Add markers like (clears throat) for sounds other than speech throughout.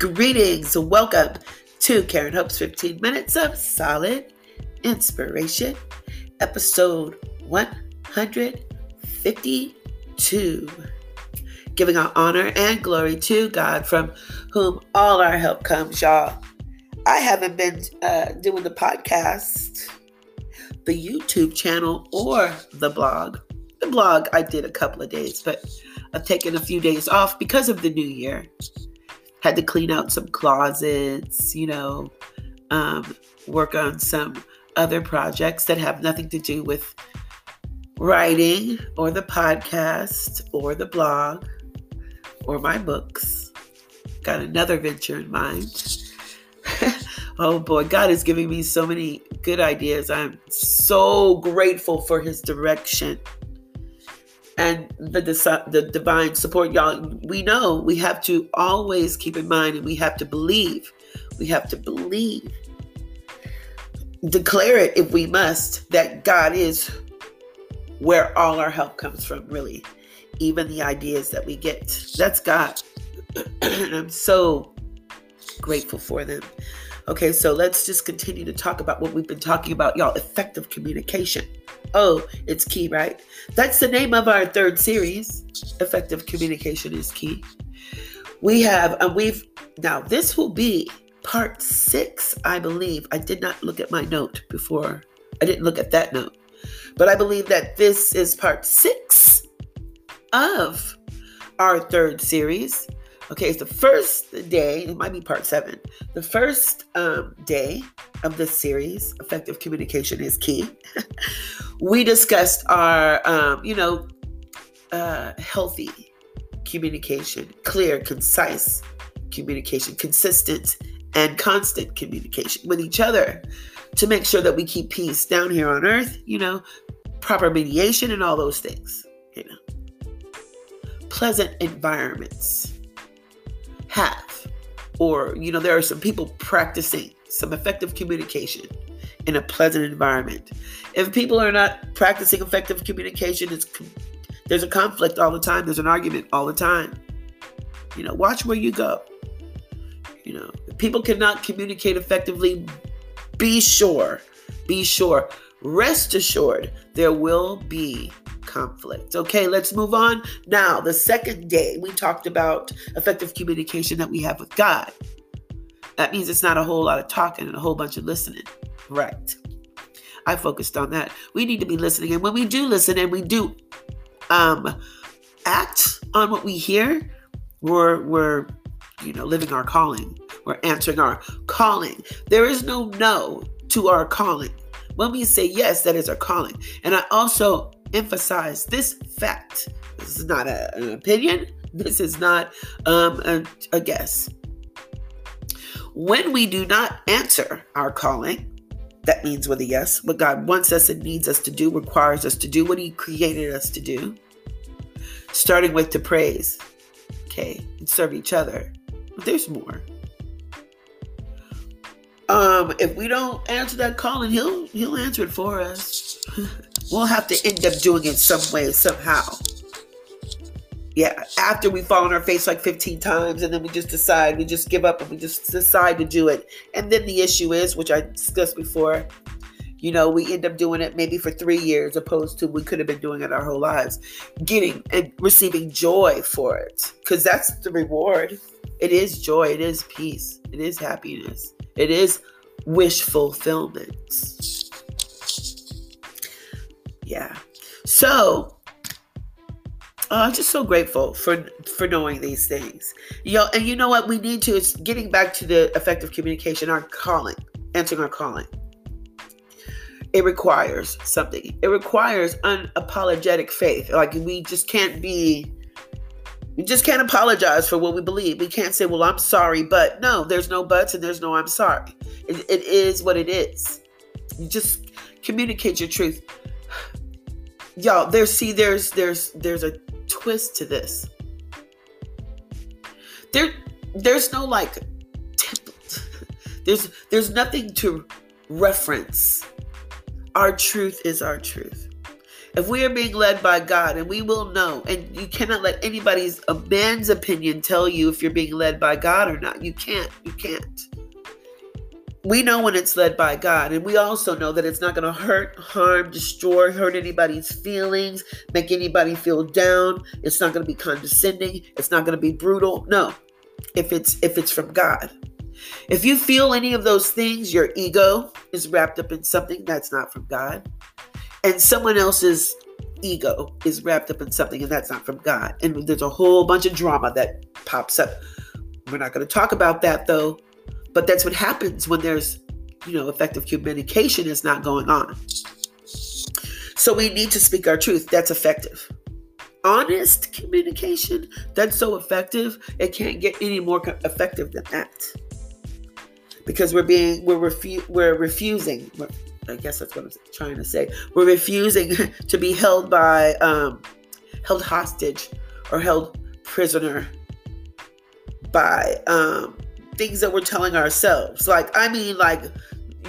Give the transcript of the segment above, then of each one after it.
Greetings. Welcome to Karen Hope's 15 Minutes of Solid Inspiration, episode 152. Giving our honor and glory to God, from whom all our help comes, y'all. I haven't been uh, doing the podcast, the YouTube channel, or the blog. The blog I did a couple of days, but I've taken a few days off because of the new year had to clean out some closets, you know, um, work on some other projects that have nothing to do with writing or the podcast or the blog or my books. Got another venture in mind. (laughs) oh boy, God is giving me so many good ideas. I'm so grateful for his direction and the, the divine support y'all we know we have to always keep in mind and we have to believe. We have to believe. Declare it if we must that god is where all our help comes from really. Even the ideas that we get that's god. (clears throat) And i'm so grateful for them okay so let's just continue to talk about what we've been talking about y'all effective communication Oh, it's key, right? That's the name of our third series. Effective communication is key. We have, and we've, now this will be part six, I believe. I did not look at my note before. I didn't look at that note. But I believe that this is part six of our third series. Okay, it's the first day, it might be part seven. The first um, day of this series, Effective Communication is Key. (laughs) we discussed our, um, you know, uh, healthy communication, clear, concise communication, consistent and constant communication with each other to make sure that we keep peace down here on earth, you know, proper mediation and all those things, you know. Pleasant environments have. Or, you know, there are some people practicing some effective communication in a pleasant environment. If people are not practicing effective communication, it's there's a conflict all the time, there's an argument all the time. You know, watch where you go. You know, if people cannot communicate effectively, be sure, be sure, rest assured, there will be conflict. Okay, let's move on. Now, the second day, we talked about effective communication that we have with God. That means it's not a whole lot of talking and a whole bunch of listening. Right. I focused on that. We need to be listening. And when we do listen and we do um, act on what we hear, we're, we're, you know, living our calling. We're answering our calling. There is no no to our calling. When we say yes, that is our calling. And I also emphasize this fact. This is not a, an opinion. This is not um, a, a guess. When we do not answer our calling, that means with a yes, what God wants us and needs us to do, requires us to do, what He created us to do. Starting with to praise, okay, and serve each other. But there's more. Um, if we don't answer that calling, He'll He'll answer it for us. (laughs) we'll have to end up doing it some way, somehow. Yeah, after we fall on our face like 15 times and then we just decide, we just give up and we just decide to do it. And then the issue is, which I discussed before, you know, we end up doing it maybe for three years opposed to we could have been doing it our whole lives, getting and receiving joy for it. Because that's the reward. It is joy, it is peace, it is happiness, it is wish fulfillment. Yeah. So, I'm just so grateful for for knowing these things. You and you know what we need to is getting back to the effective communication, our calling, answering our calling. It requires something. It requires unapologetic faith. Like we just can't be we just can't apologize for what we believe. We can't say, "Well, I'm sorry," but no, there's no buts and there's no "I'm sorry." it, it is what it is. You just communicate your truth y'all there's see there's there's there's a twist to this there there's no like template (laughs) there's there's nothing to reference our truth is our truth If we are being led by God, and we will know, and you cannot let anybody's a man's opinion tell you if you're being led by God or not. You can't. You can't. We know when it's led by God, and we also know that it's not going to hurt, harm, destroy, hurt anybody's feelings, make anybody feel down. It's not going to be condescending. It's not going to be brutal. No, if it's if it's from God. If you feel any of those things, your ego is wrapped up in something that's not from God and someone else's ego is wrapped up in something and that's not from God. And there's a whole bunch of drama that pops up. We're not going to talk about that though, but that's what happens when there's, you know, effective communication is not going on. So we need to speak our truth. That's effective. Honest communication, that's so effective. It can't get any more effective than that. Because we're being we're refu- we're refusing. We're, I guess that's what I'm trying to say. We're refusing (laughs) to be held by, um, held hostage or held prisoner by um, things that we're telling ourselves. Like, I mean, like,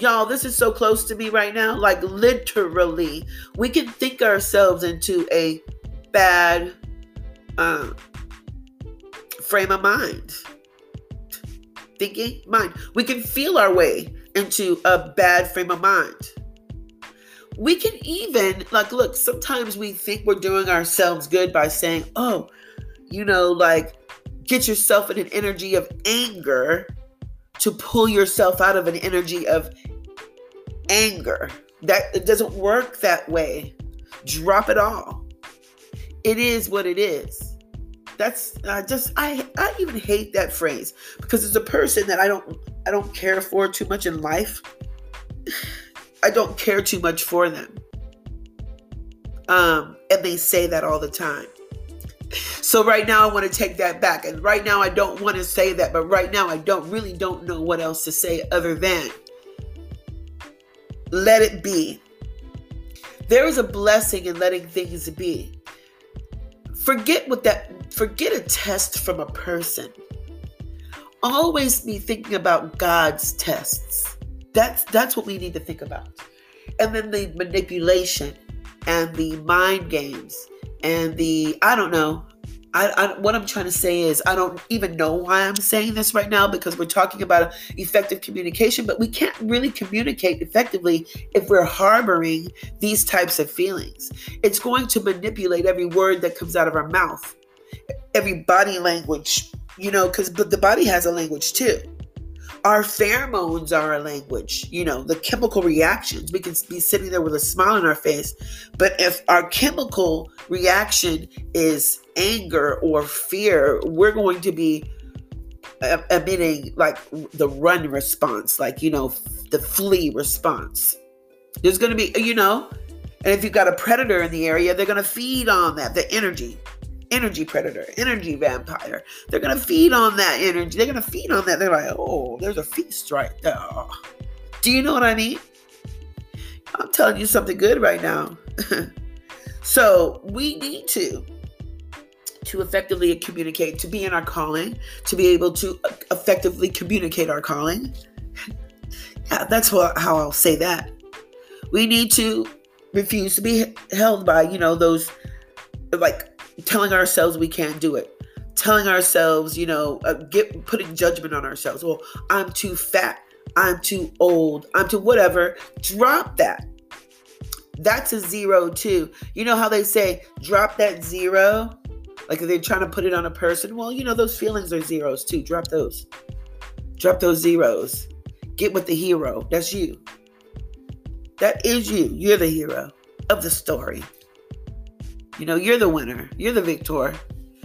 y'all, this is so close to me right now. Like, literally, we can think ourselves into a bad um, frame of mind. Thinking mind. We can feel our way into a bad frame of mind. We can even, like, look, sometimes we think we're doing ourselves good by saying, oh, you know, like, get yourself in an energy of anger to pull yourself out of an energy of anger. That it doesn't work that way. Drop it all. It is what it is. That's I just I I even hate that phrase because it's a person that I don't I don't care for too much in life. (sighs) I don't care too much for them. Um, and they say that all the time. So right now I want to take that back. And right now I don't want to say that, but right now I don't really don't know what else to say other than let it be. There is a blessing in letting things be. Forget what that forget a test from a person always be thinking about God's tests. That's that's what we need to think about. And then the manipulation and the mind games and the I don't know. I, I, what I'm trying to say is I don't even know why I'm saying this right now because we're talking about effective communication, but we can't really communicate effectively if we're harboring these types of feelings. It's going to manipulate every word that comes out of our mouth, every body language, you know, because but the body has a language too. Our pheromones are a language, you know, the chemical reactions. We can be sitting there with a smile on our face, but if our chemical reaction is anger or fear, we're going to be uh, emitting like the run response, like, you know, the flee response. There's going to be, you know, and if you've got a predator in the area, they're going to feed on that, the energy energy predator, energy vampire. They're gonna feed on that energy. They're gonna feed on that. They're like, oh, there's a feast right there. Do you know what I mean? I'm telling you something good right now. (laughs) so we need to to effectively communicate, to be in our calling, to be able to effectively communicate our calling. yeah, that's what, how I'll say that. We need to refuse to be held by, you know, those like telling ourselves we can't do it. Telling ourselves you know uh, get putting judgment on ourselves. Well i'm too fat. I'm too old. I'm too whatever. Drop that. That's a zero too. You know how they say drop that zero? Like they're trying to put it on a person? Well you know those feelings are zeros too. Drop those. Drop those zeros. Get with the hero. That's you. That is you. You're the hero of the story you know, you're the winner, you're the victor.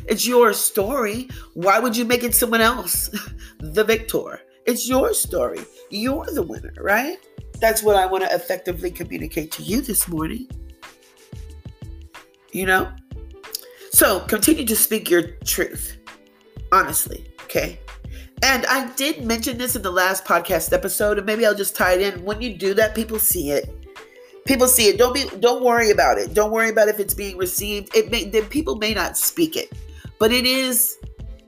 It's your story. Why would you make it someone else (laughs) the victor? It's your story. You're the winner, right? That's what I want to effectively communicate to you this morning. You know? So continue to speak your truth, honestly, okay? And I did mention this in the last podcast episode, and maybe I'll just tie it in. When you do that, people see it people see it don't be don't worry about it don't worry about if it's being received it may then people may not speak it but it is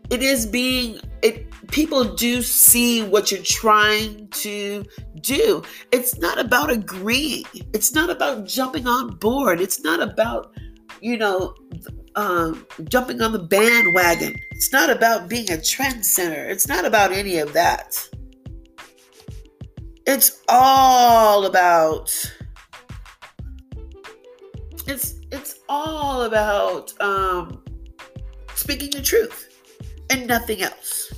it is being it people do see what you're trying to do. It's not about agreeing. It's not about jumping on board. It's not about, you know, um, jumping on the bandwagon. It's not about being a trend center. It's not about any of that. It's all about it's it's all about um, speaking the truth and nothing else.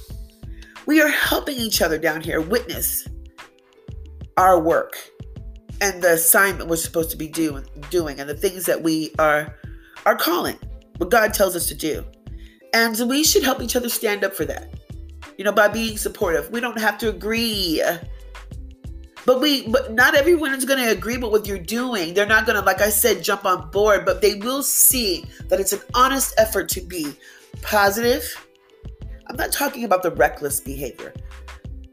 We are helping each other down here witness our work and the assignment we're supposed to be do, doing and the things that we are are calling, what God tells us to do. And we should help each other stand up for that. You know, by being supportive. We don't have to agree. But we but not everyone is going to agree with what you're doing. They're not going to like I said jump on board, but they will see that it's an honest effort to be positive. I'm not talking about the reckless behavior.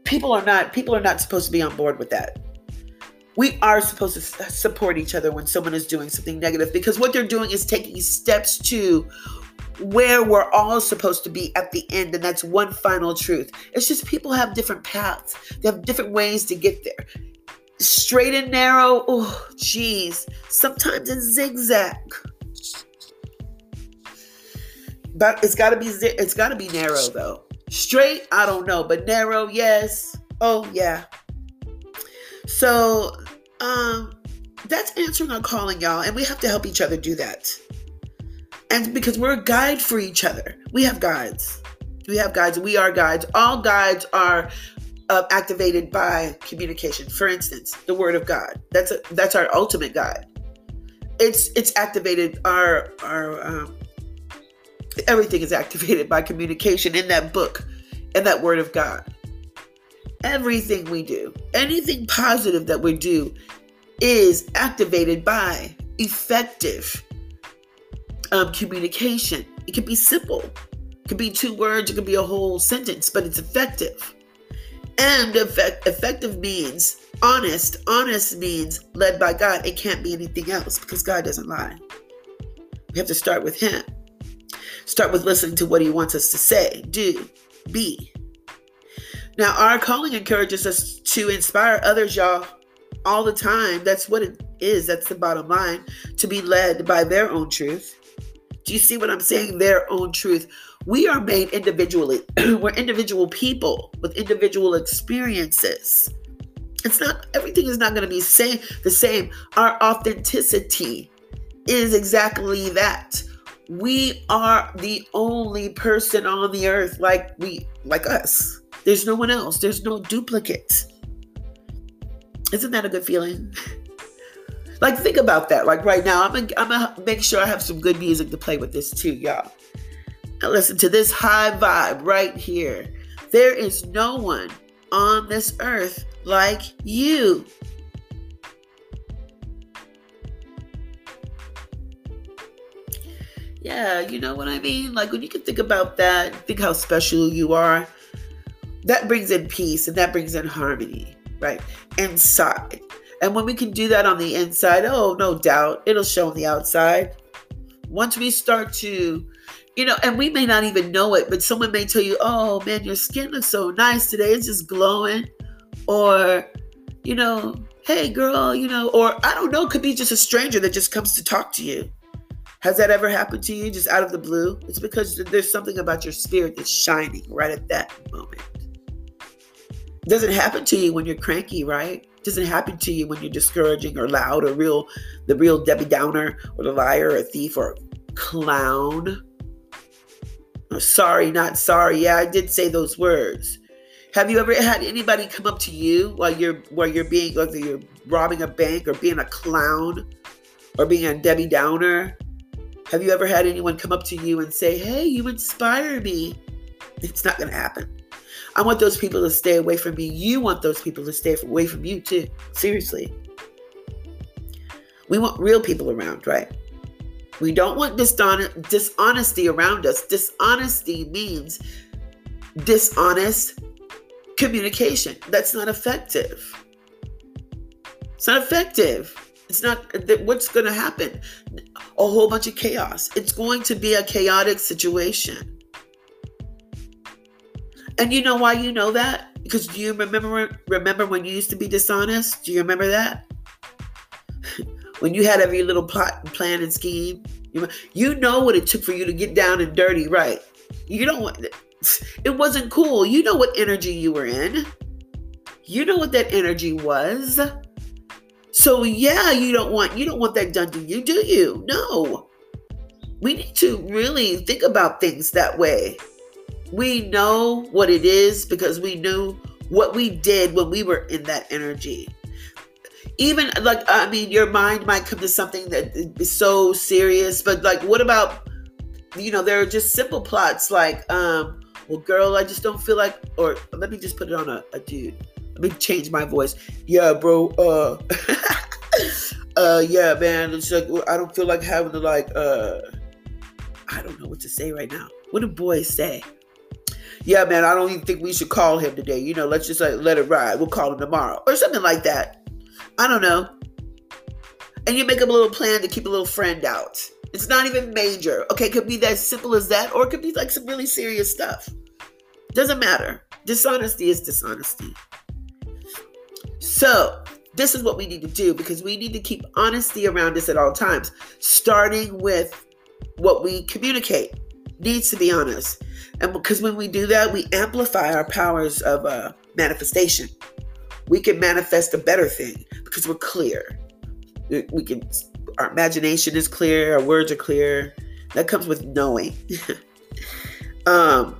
People are not people are not supposed to be on board with that. We are supposed to support each other when someone is doing something negative because what they're doing is taking steps to where we're all supposed to be at the end, and that's one final truth. It's just people have different paths, they have different ways to get there. Straight and narrow, oh, geez, sometimes it's zigzag. But it's got to be it's got to be narrow though. Straight, I don't know, but narrow, yes. Oh yeah. So, um, that's answering our calling, y'all, and we have to help each other do that and because we're a guide for each other. We have guides. We have guides. We are guides. All guides are uh, activated by communication. For instance, the Word of God. That's a, that's our ultimate guide. It's it's activated. Our our um, everything is activated by communication in that book, in that Word of God. Everything we do, anything positive that we do, is activated by effective um, communication. It can be simple, it could be two words, it could be a whole sentence, but it's effective. And effect, effective means honest. Honest means led by God. It can't be anything else because God doesn't lie. We have to start with Him. Start with listening to what He wants us to say, do, be. Now, our calling encourages us to inspire others, y'all, all the time. That's what it is. That's the bottom line. To be led by their own truth do you see what I'm saying? Their own truth. We are made individually. (clears throat) We're individual people with individual experiences. It's not everything is not going to be same the same. Our authenticity is exactly that. We are the only person on the earth like we like us. There's no one else. There's no duplicate. Isn't that a good feeling? (laughs) Like, think about that. Like, right now, I'm gonna, I'm gonna make sure I have some good music to play with this too, y'all. Now, listen to this high vibe right here. There is no one on this earth like you. Yeah, you know what I mean? Like, when you can think about that, think how special you are, that brings in peace and that brings in harmony, right? Inside. And when we can do that on the inside, oh, no doubt, it'll show on the outside. Once we start to, you know, and we may not even know it, but someone may tell you, oh man, your skin looks so nice today, it's just glowing. Or, you know, hey girl, you know, or I don't know, could be just a stranger that just comes to talk to you. Has that ever happened to you just out of the blue? It's because there's something about your spirit that's shining right at that moment. It doesn't happen to you when you're cranky, right? Doesn't happen to you when you're discouraging or loud or real, the real Debbie Downer or the liar or thief or clown. Or sorry, not sorry. Yeah, I did say those words. Have you ever had anybody come up to you while you're while you're being whether you're robbing a bank or being a clown or being a Debbie Downer? Have you ever had anyone come up to you and say, "Hey, you inspire me"? It's not going to happen. I want those people to stay away from me. You want those people to stay away from you too. Seriously. We want real people around, right? We don't want dishon- dishonesty around us. Dishonesty means dishonest communication. That's not effective. It's not effective. It's not what's going to happen. A whole bunch of chaos. It's going to be a chaotic situation. And you know why you know that? Because do you remember remember when you used to be dishonest? Do you remember that? (laughs) when you had every little plot and plan and scheme, you, you know what it took for you to get down and dirty, right? You don't want (laughs) it wasn't cool. You know what energy you were in. You know what that energy was. So yeah, you don't want you don't want that done to you, do you? No. We need to really think about things that way. We know what it is because we knew what we did when we were in that energy. Even like, I mean, your mind might come to something that is so serious, but like, what about, you know, there are just simple plots like, um, well, girl, I just don't feel like, or let me just put it on a, a dude. Let me change my voice. Yeah, bro. Uh, (laughs) uh, yeah, man. It's like I don't feel like having to like, uh, I don't know what to say right now. What do boys say? Yeah, man, I don't even think we should call him today. You know, let's just like, let it ride. We'll call him tomorrow or something like that. I don't know. And you make up a little plan to keep a little friend out. It's not even major. Okay, it could be that simple as that, or it could be like some really serious stuff. Doesn't matter. Dishonesty is dishonesty. So, this is what we need to do because we need to keep honesty around us at all times, starting with what we communicate needs to be honest. And because when we do that, we amplify our powers of uh, manifestation. We can manifest a better thing because we're clear. We can, our imagination is clear, our words are clear. That comes with knowing. (laughs) um,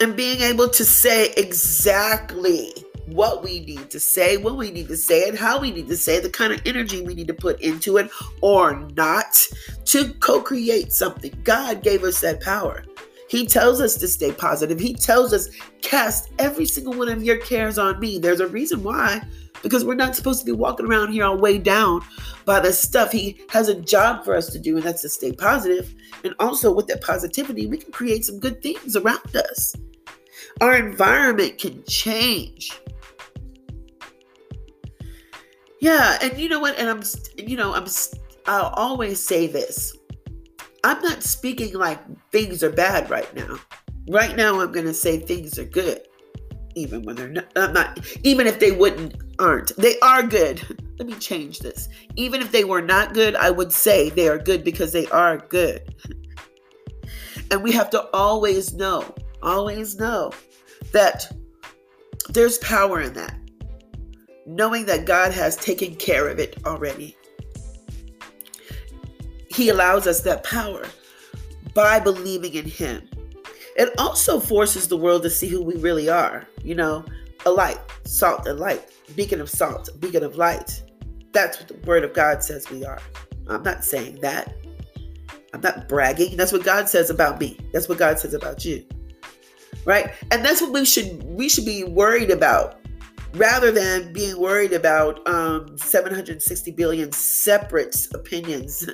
and being able to say exactly what we need to say, what we need to say and how we need to say the kind of energy we need to put into it or not to co create something. God gave us that power. He tells us to stay positive. He tells us, cast every single one of your cares on me. There's a reason why, because we're not supposed to be walking around here all way down by the stuff. He has a job for us to do, and that's to stay positive. And also, with that positivity, we can create some good things around us. Our environment can change. Yeah, and you know what? And I'm, you know, I'm, I'll always say this. I'm not speaking like things are bad right now. Right now, I'm going to say things are good, even when they're not. I'm not. Even if they wouldn't, aren't. They are good. (laughs) Let me change this. Even if they were not good, I would say they are good because they are good. (laughs) And we have to always know, always know that there's power in that knowing that God has taken care of it already. He allows us that power by believing in Him. It also forces the world to see who we really are. You know, a light, salt and light, beacon of salt, beacon of light. That's what the Word of God says we are. I'm not saying that. I'm not bragging. That's what God says about me. That's what God says about you. Right? And that's what we should we should be worried about rather than being worried about um, 760 billion separate opinions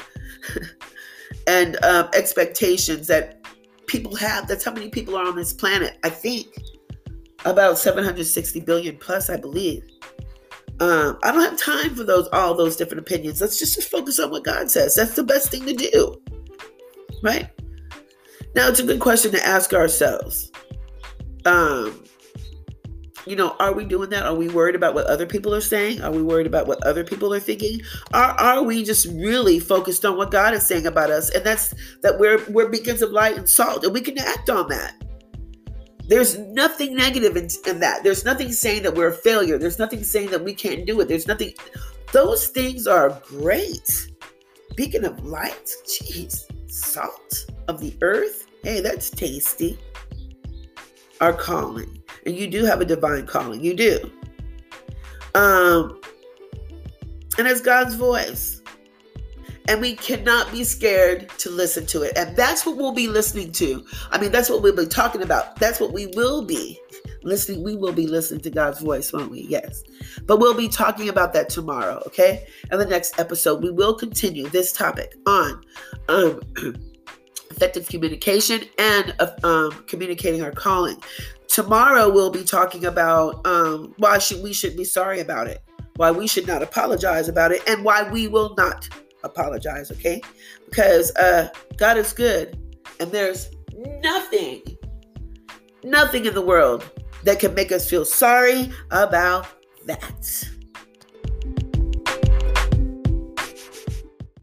(laughs) and um, expectations that people have. That's how many people are on this planet, I think. About 760 billion plus, I believe. Um, I don't have time for those all those different opinions. Let's just, just focus on what God says. That's the best thing to do. Right? Now it's a good question to ask ourselves. Um, you know, are we doing that? Are we worried about what other people are saying? Are we worried about what other people are thinking? Are are we just really focused on what God is saying about us? And that's that we're we're beacons of light and salt, and we can act on that. There's nothing negative in, in that. There's nothing saying that we're a failure. There's nothing saying that we can't do it. There's nothing. Those things are great. Beacon of light, jeez, salt of the earth. Hey, that's tasty. Our calling and you do have a divine calling. You do. Um, and it's God's voice. And we cannot be scared to listen to it. And that's what we'll be listening to. I mean, that's what we'll be talking about. That's what we will be listening. We will be listening to God's voice, won't we? Yes. But we'll be talking about that tomorrow, okay? And the next episode, we will continue this topic on um, (clears throat) effective communication and uh, um, communicating our calling. Tomorrow we'll be talking about um, why should we should be sorry about it, why we should not apologize about it, and why we will not apologize. Okay, because uh, God is good, and there's nothing, nothing in the world that can make us feel sorry about that.